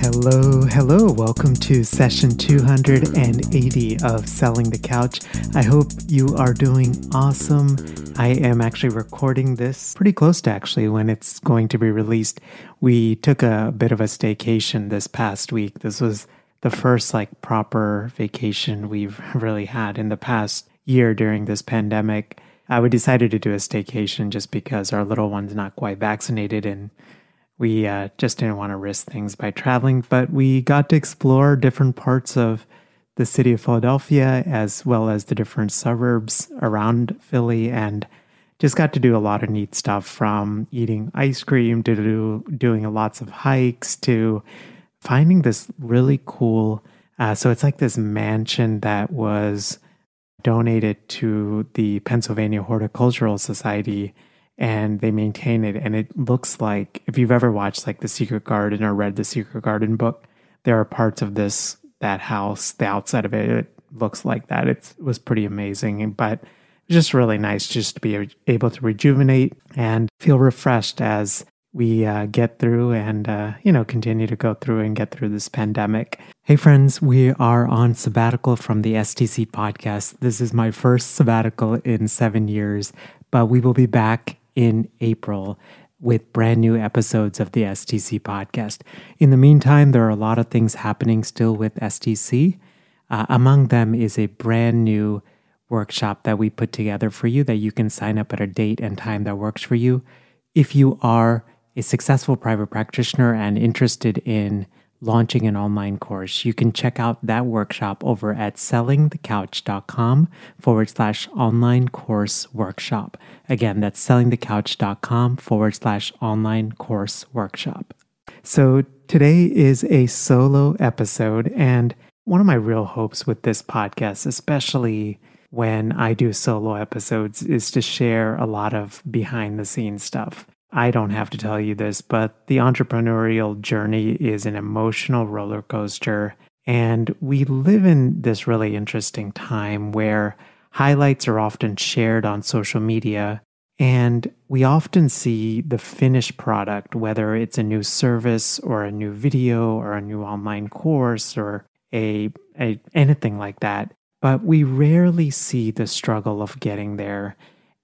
Hello, hello. Welcome to session 280 of Selling the Couch. I hope you are doing awesome. I am actually recording this pretty close to actually when it's going to be released. We took a bit of a staycation this past week. This was the first like proper vacation we've really had in the past year during this pandemic. Uh, we decided to do a staycation just because our little one's not quite vaccinated and we uh, just didn't want to risk things by traveling, but we got to explore different parts of the city of Philadelphia as well as the different suburbs around Philly and just got to do a lot of neat stuff from eating ice cream to do, doing lots of hikes to finding this really cool. Uh, so it's like this mansion that was donated to the Pennsylvania Horticultural Society and they maintain it. And it looks like if you've ever watched like the secret garden or read the secret garden book there are parts of this that house the outside of it it looks like that. It was pretty amazing but just really nice just to be able to rejuvenate and feel refreshed as we uh, get through and uh, you know continue to go through and get through this pandemic. Hey friends we are on sabbatical from the stc podcast. This is my first sabbatical in seven years but we will be back in April with brand new episodes of the STC podcast. In the meantime, there are a lot of things happening still with STC. Uh, among them is a brand new workshop that we put together for you that you can sign up at a date and time that works for you. If you are a successful private practitioner and interested in launching an online course, you can check out that workshop over at sellingthecouch.com forward slash online course workshop. Again, that's sellingthecouch.com forward slash online course workshop. So today is a solo episode, and one of my real hopes with this podcast, especially when I do solo episodes, is to share a lot of behind the scenes stuff. I don't have to tell you this, but the entrepreneurial journey is an emotional roller coaster. And we live in this really interesting time where highlights are often shared on social media. And we often see the finished product, whether it's a new service or a new video or a new online course or a, a anything like that. But we rarely see the struggle of getting there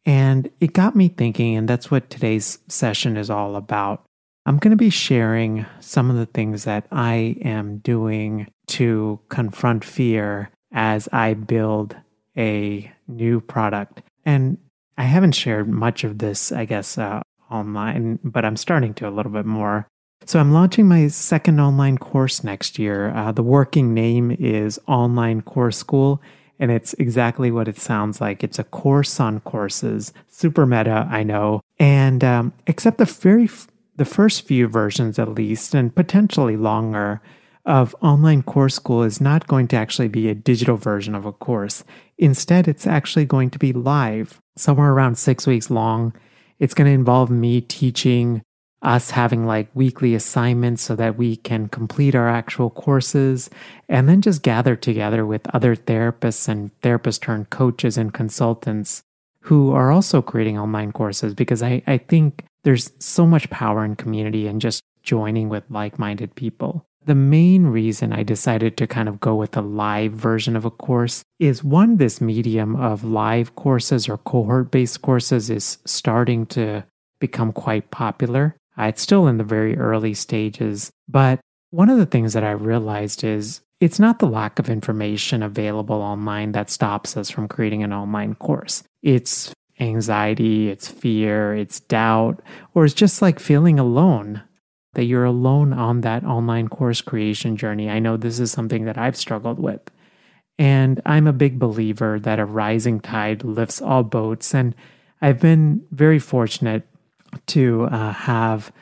and it got me thinking, and that's what today's session is all about. I'm going to be sharing some of the things that I am doing to confront fear as I build a new product. And I haven't shared much of this, I guess, uh, online, but I'm starting to a little bit more. So I'm launching my second online course next year. Uh, the working name is Online Course School and it's exactly what it sounds like. It's a course on courses, super meta, I know, and um, except the very f- the first few versions, at least, and potentially longer, of online course school is not going to actually be a digital version of a course. Instead, it's actually going to be live, somewhere around six weeks long. It's going to involve me teaching us having like weekly assignments so that we can complete our actual courses and then just gather together with other therapists and therapist turned coaches and consultants who are also creating online courses because I, I think there's so much power in community and just joining with like minded people. the main reason I decided to kind of go with a live version of a course is one, this medium of live courses or cohort based courses is starting to become quite popular. Uh, it's still in the very early stages, but one of the things that I realized is it's not the lack of information available online that stops us from creating an online course. It's anxiety, it's fear, it's doubt, or it's just like feeling alone that you're alone on that online course creation journey. I know this is something that I've struggled with. And I'm a big believer that a rising tide lifts all boats. And I've been very fortunate to uh, have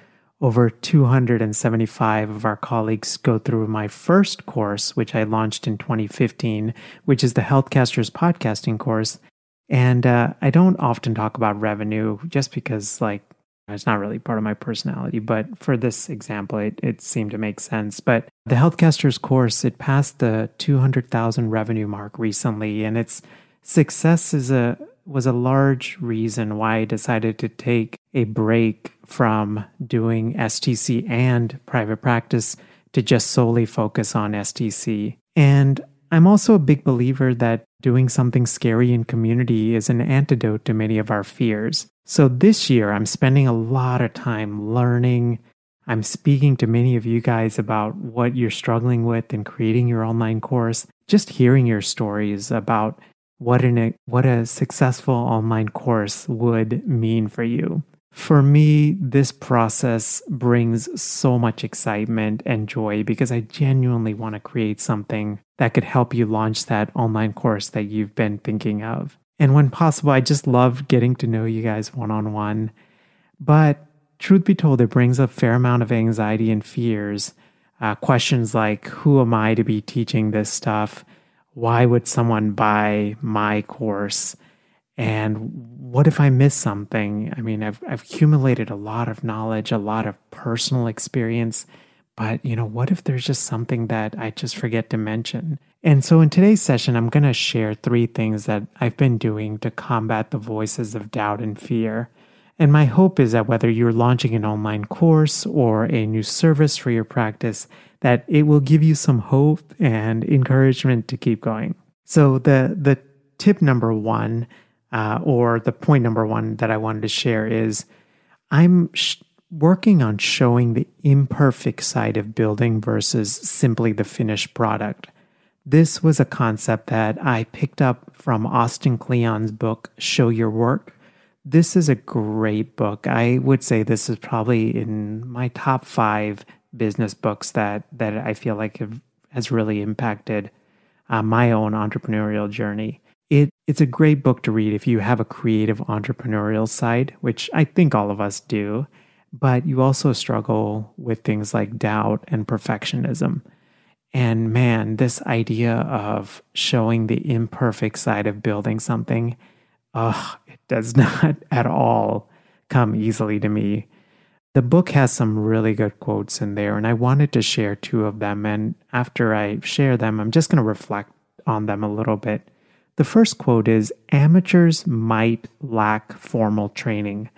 over 275 of our colleagues go through my first course, which I launched in 2015, which is the Healthcasters podcasting course. And uh, I don't often talk about revenue just because, like, it's not really part of my personality, but for this example, it, it seemed to make sense. But the Healthcasters course, it passed the 200,000 revenue mark recently, and its success is a was a large reason why I decided to take a break from doing STC and private practice to just solely focus on STC. And I'm also a big believer that doing something scary in community is an antidote to many of our fears. So this year, I'm spending a lot of time learning. I'm speaking to many of you guys about what you're struggling with in creating your online course, just hearing your stories about what an what a successful online course would mean for you. For me, this process brings so much excitement and joy because I genuinely want to create something that could help you launch that online course that you've been thinking of. And when possible, I just love getting to know you guys one on one. But truth be told, it brings a fair amount of anxiety and fears. Uh, questions like, who am I to be teaching this stuff? Why would someone buy my course? And what if I miss something? I mean, I've, I've accumulated a lot of knowledge, a lot of personal experience, but you know, what if there's just something that I just forget to mention? And so in today's session, I'm going to share three things that I've been doing to combat the voices of doubt and fear. And my hope is that whether you're launching an online course or a new service for your practice, that it will give you some hope and encouragement to keep going. So the the tip number one, uh, or the point number one that I wanted to share is, I'm sh- working on showing the imperfect side of building versus simply the finished product. This was a concept that I picked up from Austin Kleon's book, Show Your Work. This is a great book. I would say this is probably in my top five business books that that I feel like have has really impacted uh, my own entrepreneurial journey. It it's a great book to read if you have a creative entrepreneurial side, which I think all of us do, but you also struggle with things like doubt and perfectionism. And man, this idea of showing the imperfect side of building something, oh, it does not at all come easily to me. The book has some really good quotes in there, and I wanted to share two of them. And after I share them, I'm just going to reflect on them a little bit. The first quote is Amateurs might lack formal training,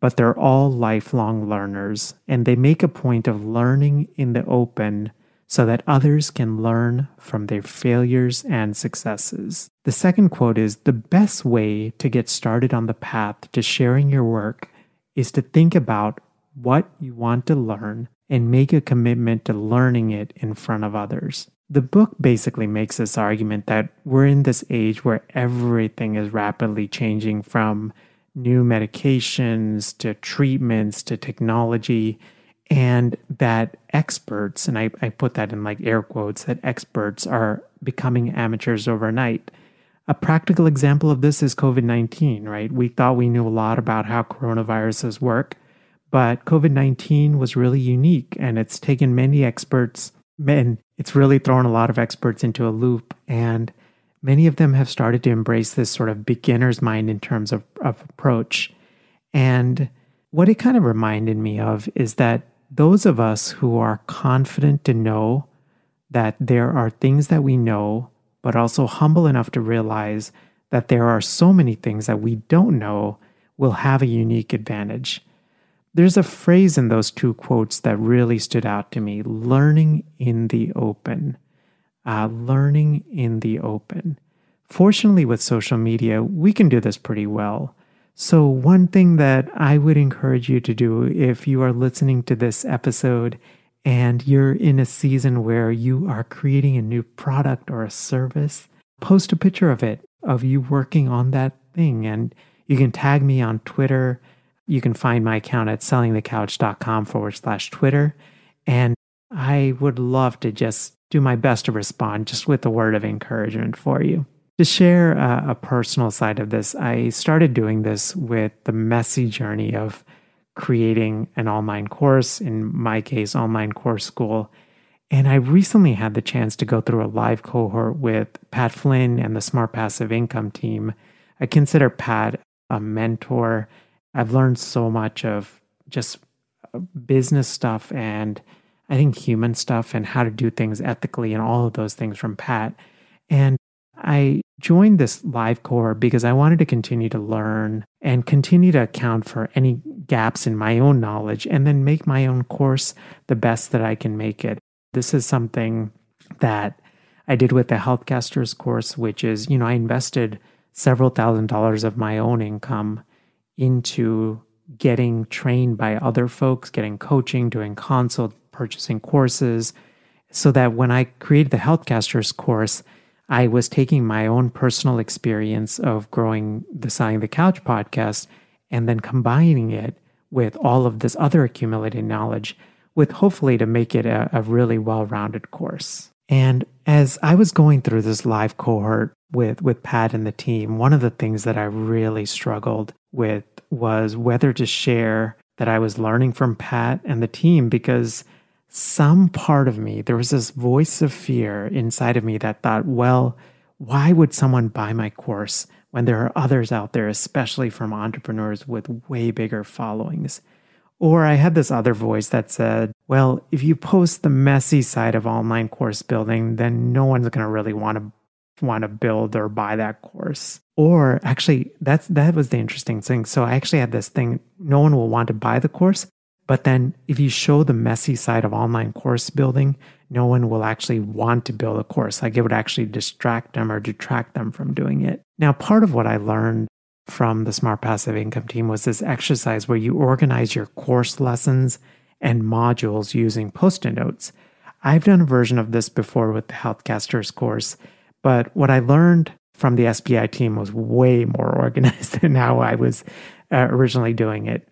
but they're all lifelong learners, and they make a point of learning in the open so that others can learn from their failures and successes. The second quote is The best way to get started on the path to sharing your work is to think about what you want to learn and make a commitment to learning it in front of others. The book basically makes this argument that we're in this age where everything is rapidly changing from new medications to treatments to technology, and that experts, and I, I put that in like air quotes, that experts are becoming amateurs overnight. A practical example of this is COVID 19, right? We thought we knew a lot about how coronaviruses work, but COVID 19 was really unique and it's taken many experts, and it's really thrown a lot of experts into a loop. And many of them have started to embrace this sort of beginner's mind in terms of, of approach. And what it kind of reminded me of is that those of us who are confident to know that there are things that we know, but also humble enough to realize that there are so many things that we don't know will have a unique advantage. There's a phrase in those two quotes that really stood out to me learning in the open. Uh, learning in the open. Fortunately, with social media, we can do this pretty well. So, one thing that I would encourage you to do if you are listening to this episode and you're in a season where you are creating a new product or a service, post a picture of it, of you working on that thing. And you can tag me on Twitter. You can find my account at sellingthecouch.com forward slash Twitter. And I would love to just do my best to respond just with a word of encouragement for you. To share a, a personal side of this, I started doing this with the messy journey of creating an online course, in my case, online course school. And I recently had the chance to go through a live cohort with Pat Flynn and the Smart Passive Income team. I consider Pat a mentor. I've learned so much of just uh, business stuff and I think human stuff and how to do things ethically and all of those things from Pat. And I joined this live core because I wanted to continue to learn and continue to account for any gaps in my own knowledge and then make my own course the best that I can make it. This is something that I did with the Healthcasters course, which is, you know, I invested several thousand dollars of my own income into getting trained by other folks, getting coaching, doing consult, purchasing courses, so that when I created the Healthcasters course, I was taking my own personal experience of growing the Selling the Couch podcast and then combining it with all of this other accumulated knowledge, with hopefully to make it a, a really well rounded course. And as I was going through this live cohort with, with Pat and the team, one of the things that I really struggled with was whether to share that I was learning from Pat and the team because some part of me, there was this voice of fear inside of me that thought, well, why would someone buy my course when there are others out there, especially from entrepreneurs with way bigger followings? Or I had this other voice that said, well, if you post the messy side of online course building, then no one's going to really want to want to build or buy that course. Or actually, that's that was the interesting thing. So I actually had this thing: no one will want to buy the course, but then if you show the messy side of online course building, no one will actually want to build a course. Like it would actually distract them or detract them from doing it. Now, part of what I learned from the Smart Passive Income team was this exercise where you organize your course lessons and modules using post it notes. I've done a version of this before with the Healthcasters course, but what I learned from the SPI team was way more organized than how I was uh, originally doing it.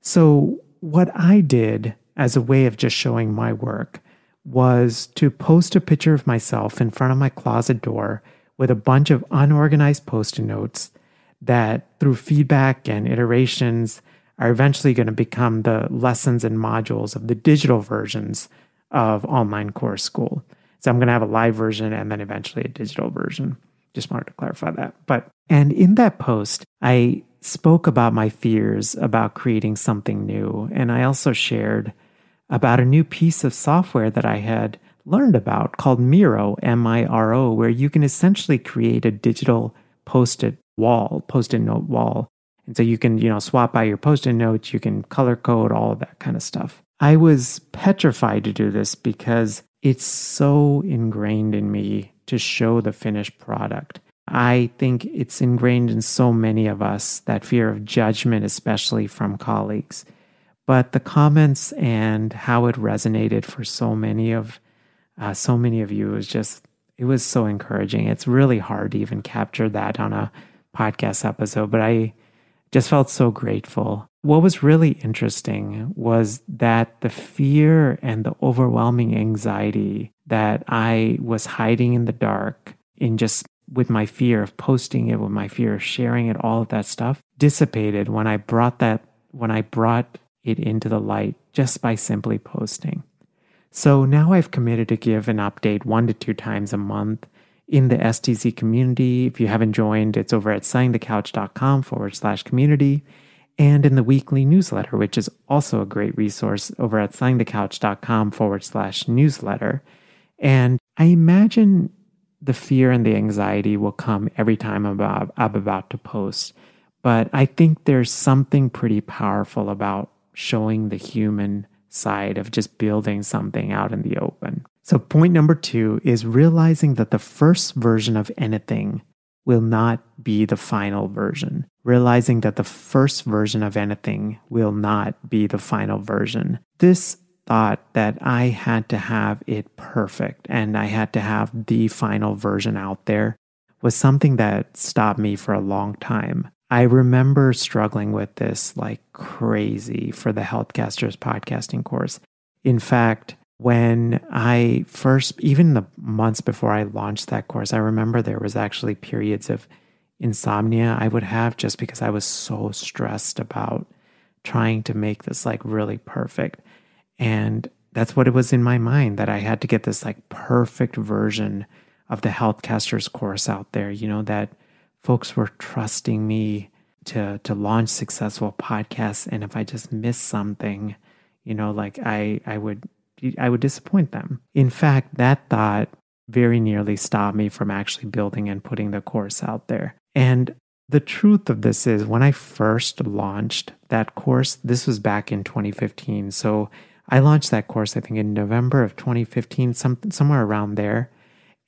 So, what I did as a way of just showing my work was to post a picture of myself in front of my closet door with a bunch of unorganized post it notes that, through feedback and iterations, are eventually going to become the lessons and modules of the digital versions of Online Course School. So I'm going to have a live version and then eventually a digital version. Just wanted to clarify that. But, and in that post, I spoke about my fears about creating something new. And I also shared about a new piece of software that I had learned about called Miro, M I R O, where you can essentially create a digital post it wall, post it note wall. And so you can, you know, swap out your post it notes, you can color code, all of that kind of stuff. I was petrified to do this because it's so ingrained in me to show the finished product. I think it's ingrained in so many of us that fear of judgment, especially from colleagues. But the comments and how it resonated for so many of uh, so many of you was just it was so encouraging. It's really hard to even capture that on a podcast episode, but I just felt so grateful. What was really interesting was that the fear and the overwhelming anxiety that I was hiding in the dark in just with my fear of posting it, with my fear of sharing it, all of that stuff dissipated when I brought that, when I brought it into the light just by simply posting. So now I've committed to give an update one to two times a month in the STC community. If you haven't joined, it's over at sellingthecouch.com forward slash community and in the weekly newsletter, which is also a great resource over at sellingthecouch.com forward slash newsletter. And I imagine the fear and the anxiety will come every time I'm about, I'm about to post. But I think there's something pretty powerful about showing the human side of just building something out in the open. So, point number two is realizing that the first version of anything will not be the final version. Realizing that the first version of anything will not be the final version. This thought that I had to have it perfect and I had to have the final version out there was something that stopped me for a long time. I remember struggling with this like crazy for the Healthcasters podcasting course. In fact, when I first, even the months before I launched that course, I remember there was actually periods of insomnia I would have just because I was so stressed about trying to make this like really perfect. And that's what it was in my mind that I had to get this like perfect version of the Healthcasters course out there, you know, that folks were trusting me to to launch successful podcasts and if I just missed something, you know, like I I would I would disappoint them. In fact, that thought very nearly stopped me from actually building and putting the course out there. And the truth of this is when I first launched that course, this was back in 2015. So I launched that course I think in November of 2015, some somewhere around there.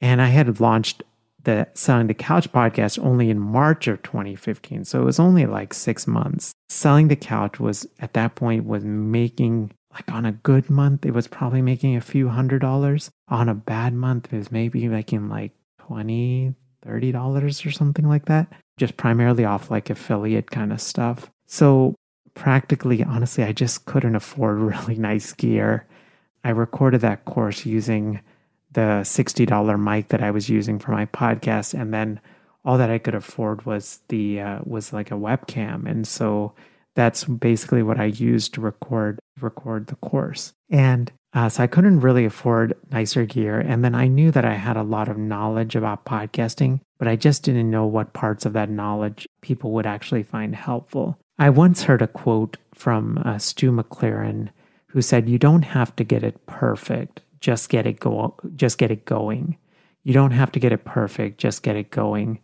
And I had launched the Selling the Couch podcast only in March of 2015. So it was only like six months. Selling the Couch was at that point was making like on a good month, it was probably making a few hundred dollars. On a bad month, it was maybe making like 20, 30 dollars or something like that. Just primarily off like affiliate kind of stuff. So practically, honestly, I just couldn't afford really nice gear. I recorded that course using the $60 mic that I was using for my podcast and then all that I could afford was the uh, was like a webcam and so that's basically what I used to record record the course and uh, so I couldn't really afford nicer gear and then I knew that I had a lot of knowledge about podcasting but I just didn't know what parts of that knowledge people would actually find helpful. I once heard a quote from uh, Stu McLaren who said you don't have to get it perfect just get it go just get it going. You don't have to get it perfect, just get it going.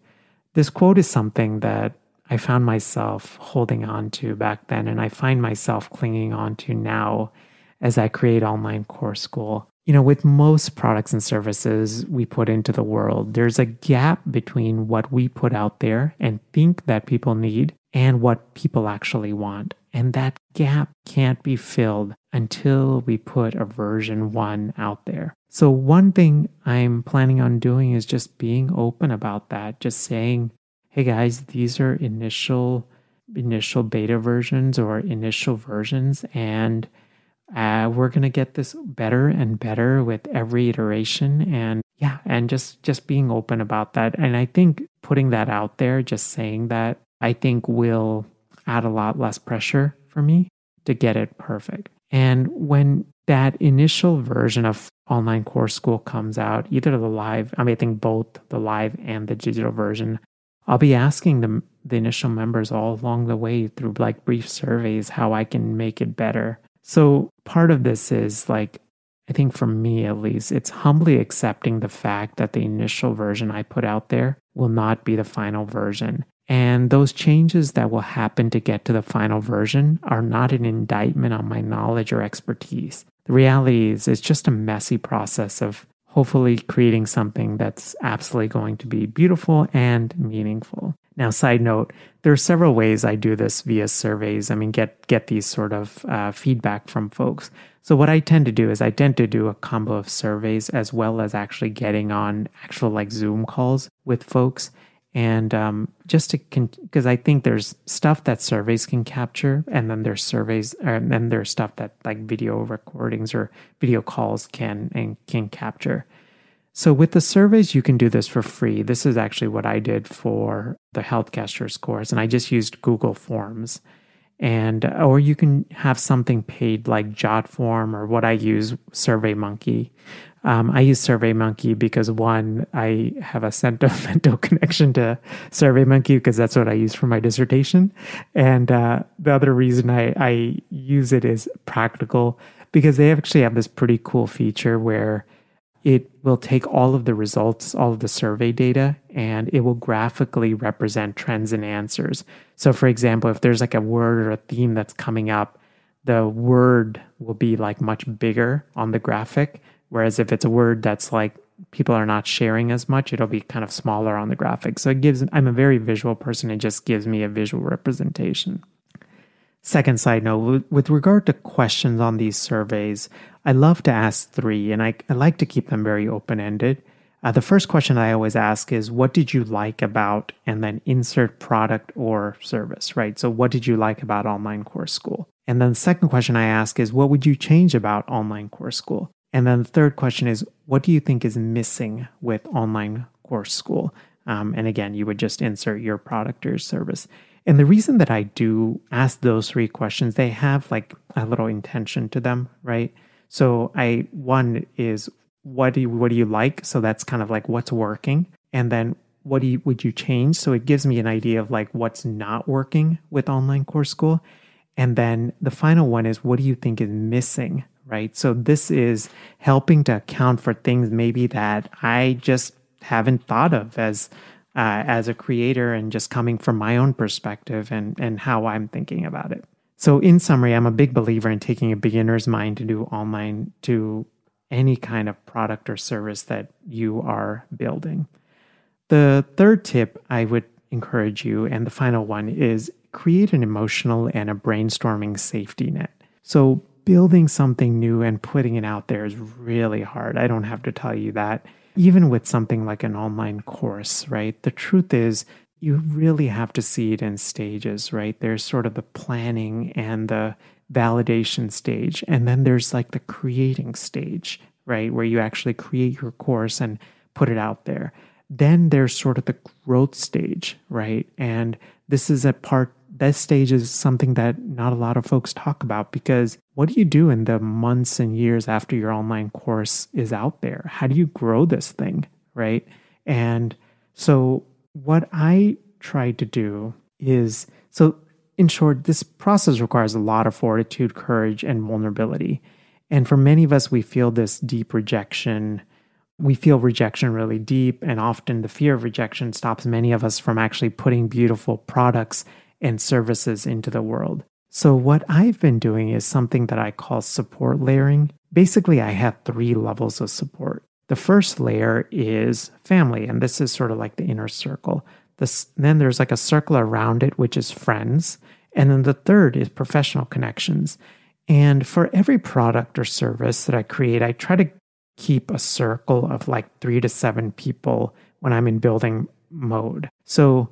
This quote is something that I found myself holding on to back then and I find myself clinging on to now as I create online course school. You know, with most products and services we put into the world, there's a gap between what we put out there and think that people need and what people actually want. And that gap can't be filled until we put a version one out there. So, one thing I'm planning on doing is just being open about that, just saying, hey guys, these are initial initial beta versions or initial versions and uh, we're going to get this better and better with every iteration and yeah and just just being open about that and i think putting that out there just saying that i think will add a lot less pressure for me to get it perfect. And when that initial version of online course school comes out, either the live, I mean, I think both the live and the digital version, I'll be asking the, the initial members all along the way through like brief surveys how I can make it better. So part of this is like, I think for me at least, it's humbly accepting the fact that the initial version I put out there will not be the final version. And those changes that will happen to get to the final version are not an indictment on my knowledge or expertise. The reality is, it's just a messy process of hopefully creating something that's absolutely going to be beautiful and meaningful. Now, side note, there are several ways I do this via surveys. I mean, get get these sort of uh, feedback from folks. So what I tend to do is I tend to do a combo of surveys as well as actually getting on actual like Zoom calls with folks and um, just to because con- I think there's stuff that surveys can capture, and then there's surveys, and then there's stuff that like video recordings or video calls can and can capture. So with the surveys, you can do this for free. This is actually what I did for the Healthcasters course, and I just used Google Forms, and or you can have something paid like JotForm or what I use, SurveyMonkey. Um, I use SurveyMonkey because one, I have a sentimental connection to SurveyMonkey because that's what I use for my dissertation, and uh, the other reason I, I use it is practical because they actually have this pretty cool feature where it will take all of the results, all of the survey data, and it will graphically represent trends and answers. So, for example, if there's like a word or a theme that's coming up, the word will be like much bigger on the graphic. Whereas if it's a word that's like people are not sharing as much, it'll be kind of smaller on the graphic. So it gives, I'm a very visual person. It just gives me a visual representation. Second side note, with regard to questions on these surveys, I love to ask three and I, I like to keep them very open ended. Uh, the first question I always ask is, what did you like about, and then insert product or service, right? So, what did you like about online course school? And then the second question I ask is, what would you change about online course school? And then the third question is, what do you think is missing with online course school? Um, and again, you would just insert your product or service. And the reason that I do ask those three questions, they have like a little intention to them, right? So I one is what do you what do you like? So that's kind of like what's working. And then what do you would you change? So it gives me an idea of like what's not working with online course school. And then the final one is what do you think is missing right? So this is helping to account for things maybe that I just haven't thought of as uh, as a creator and just coming from my own perspective and and how I'm thinking about it. So in summary, I'm a big believer in taking a beginner's mind to do online to any kind of product or service that you are building. The third tip I would encourage you, and the final one, is create an emotional and a brainstorming safety net. So building something new and putting it out there is really hard. I don't have to tell you that. Even with something like an online course, right? The truth is, you really have to see it in stages, right? There's sort of the planning and the validation stage. And then there's like the creating stage, right? Where you actually create your course and put it out there. Then there's sort of the growth stage, right? And this is a part this stage is something that not a lot of folks talk about because what do you do in the months and years after your online course is out there? How do you grow this thing, right? And so, what I try to do is so, in short, this process requires a lot of fortitude, courage, and vulnerability. And for many of us, we feel this deep rejection. We feel rejection really deep, and often the fear of rejection stops many of us from actually putting beautiful products and services into the world. So, what I've been doing is something that I call support layering. Basically, I have three levels of support. The first layer is family, and this is sort of like the inner circle. This, then there's like a circle around it, which is friends. And then the third is professional connections. And for every product or service that I create, I try to keep a circle of like three to seven people when I'm in building mode. So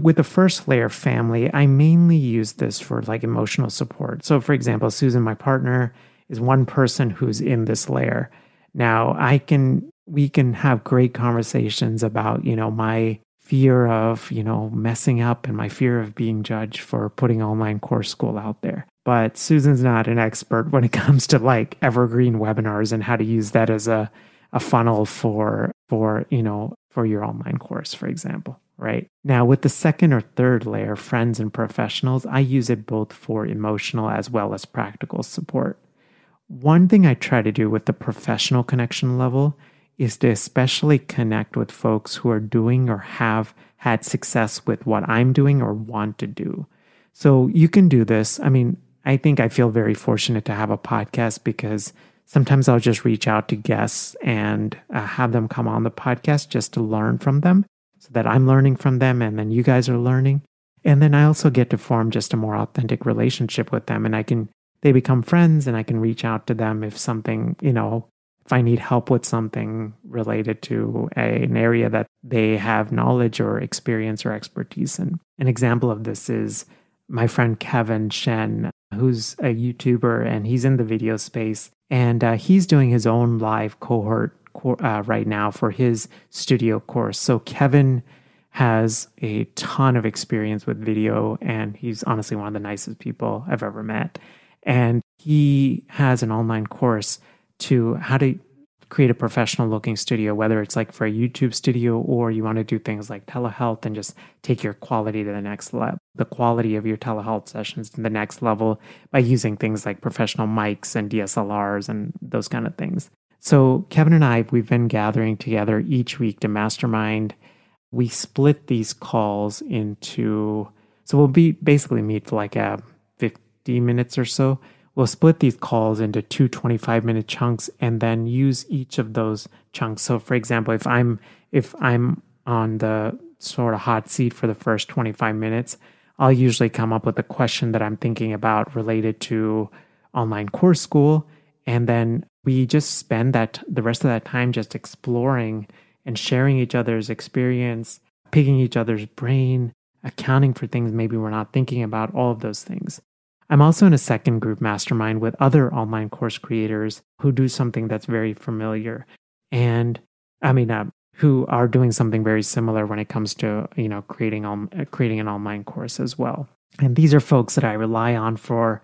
with the first layer family, I mainly use this for like emotional support. So, for example, Susan, my partner, is one person who's in this layer. Now, I can we can have great conversations about you know my fear of you know messing up and my fear of being judged for putting online course school out there. But Susan's not an expert when it comes to like evergreen webinars and how to use that as a a funnel for for you know for your online course, for example right? Now, with the second or third layer, friends and professionals, I use it both for emotional as well as practical support. One thing I try to do with the professional connection level is to especially connect with folks who are doing or have had success with what I'm doing or want to do. So you can do this. I mean, I think I feel very fortunate to have a podcast because sometimes I'll just reach out to guests and uh, have them come on the podcast just to learn from them so that I'm learning from them and then you guys are learning. And then I also get to form just a more authentic relationship with them and I can they become friends and I can reach out to them if something, you know, if I need help with something related to a, an area that they have knowledge or experience or expertise in. An example of this is my friend Kevin Shen, who's a YouTuber and he's in the video space and uh, he's doing his own live cohort uh, right now for his studio course. So Kevin has a ton of experience with video, and he's honestly one of the nicest people I've ever met. And he has an online course to how to create a professional looking studio, whether it's like for a YouTube studio or you want to do things like telehealth and just take your quality to the next level, the quality of your telehealth sessions to the next level by using things like professional mics and DSLRs and those kind of things. So, Kevin and I, we've been gathering together each week to mastermind. We split these calls into, so we'll be basically meet for like a 50 minutes or so. we'll split these calls into two 25 minute chunks and then use each of those chunks. So for example, if I'm if I'm on the sort of hot seat for the first 25 minutes, I'll usually come up with a question that I'm thinking about related to online course school and then we just spend that the rest of that time just exploring and sharing each other's experience, picking each other's brain, accounting for things maybe we're not thinking about, all of those things. I'm also in a second group mastermind with other online course creators who do something that's very familiar. And I mean, uh, who are doing something very similar when it comes to, you know, creating, um, creating an online course as well. And these are folks that I rely on for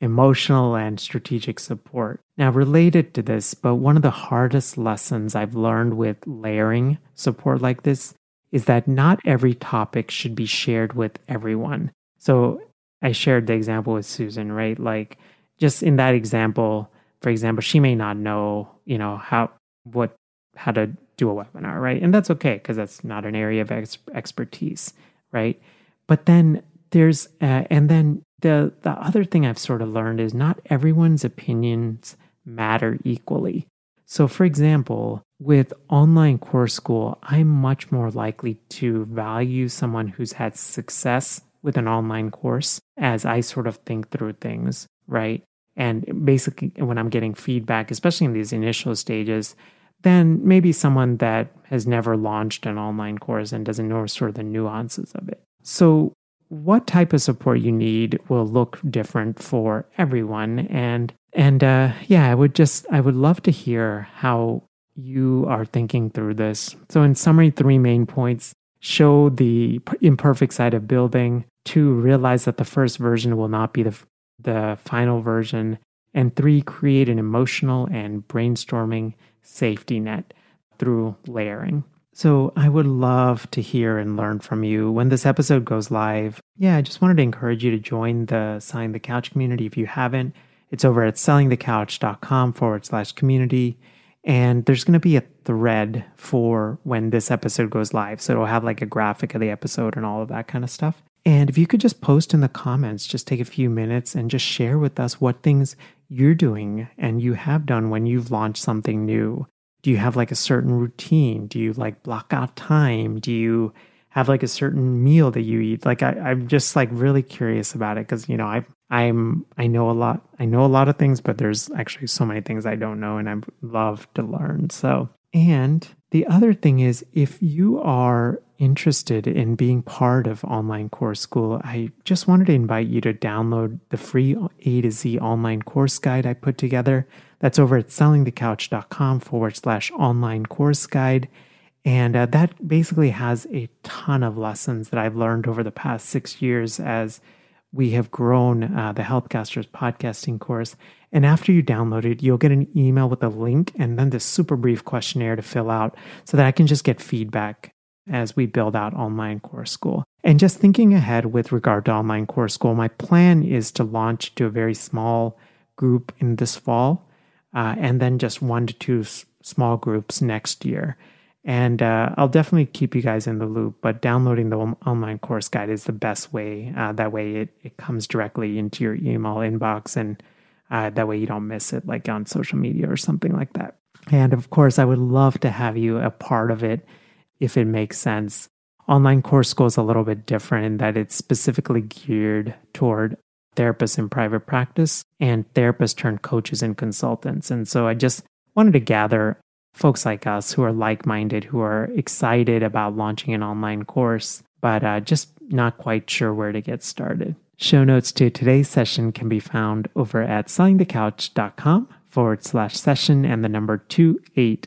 emotional and strategic support. Now, related to this, but one of the hardest lessons I've learned with layering support like this is that not every topic should be shared with everyone. So I shared the example with Susan, right? Like just in that example, for example, she may not know, you know, how what how to do a webinar, right? And that's okay because that's not an area of ex- expertise, right? But then there's uh, and then the the other thing I've sort of learned is not everyone's opinions matter equally. So for example, with online course school, I'm much more likely to value someone who's had success with an online course as I sort of think through things, right? And basically, when I'm getting feedback, especially in these initial stages, then maybe someone that has never launched an online course and doesn't know sort of the nuances of it. So, what type of support you need will look different for everyone. And and uh, yeah, I would just I would love to hear how you are thinking through this. So, in summary, three main points show the imperfect side of building, two, realize that the first version will not be the, the final version, and three, create an emotional and brainstorming safety net through layering. So, I would love to hear and learn from you when this episode goes live. Yeah, I just wanted to encourage you to join the Selling the Couch community if you haven't. It's over at sellingthecouch.com forward slash community. And there's going to be a thread for when this episode goes live. So it'll have like a graphic of the episode and all of that kind of stuff. And if you could just post in the comments, just take a few minutes and just share with us what things you're doing and you have done when you've launched something new. Do you have like a certain routine? Do you like block out time? Do you have like a certain meal that you eat? Like I, I'm just like really curious about it because you know I I'm I know a lot I know a lot of things, but there's actually so many things I don't know and I love to learn. So and the other thing is if you are interested in being part of online course school, I just wanted to invite you to download the free A to Z online course guide I put together. That's over at sellingthecouch.com forward slash online course guide. And uh, that basically has a ton of lessons that I've learned over the past six years as we have grown uh, the Healthcasters podcasting course. And after you download it, you'll get an email with a link and then this super brief questionnaire to fill out so that I can just get feedback as we build out online course school. And just thinking ahead with regard to online course school, my plan is to launch to a very small group in this fall uh, and then just one to two s- small groups next year. And uh, I'll definitely keep you guys in the loop, but downloading the online course guide is the best way. Uh, that way it, it comes directly into your email inbox, and uh, that way you don't miss it like on social media or something like that. And of course, I would love to have you a part of it if it makes sense. Online course school is a little bit different in that it's specifically geared toward therapists in private practice and therapists turned coaches and consultants. And so I just wanted to gather folks like us who are like minded, who are excited about launching an online course, but uh, just not quite sure where to get started. Show notes to today's session can be found over at sellingthecouch.com forward slash session and the number two eight.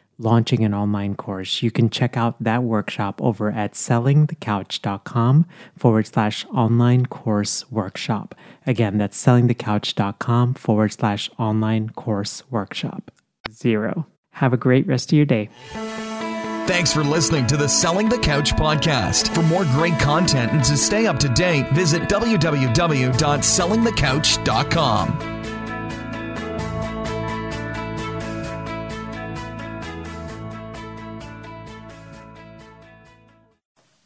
launching an online course, you can check out that workshop over at sellingthecouch.com forward slash online course workshop. Again, that's sellingthecouch.com forward slash online course workshop. Zero. Have a great rest of your day. Thanks for listening to the Selling the Couch podcast. For more great content and to stay up to date, visit www.sellingthecouch.com.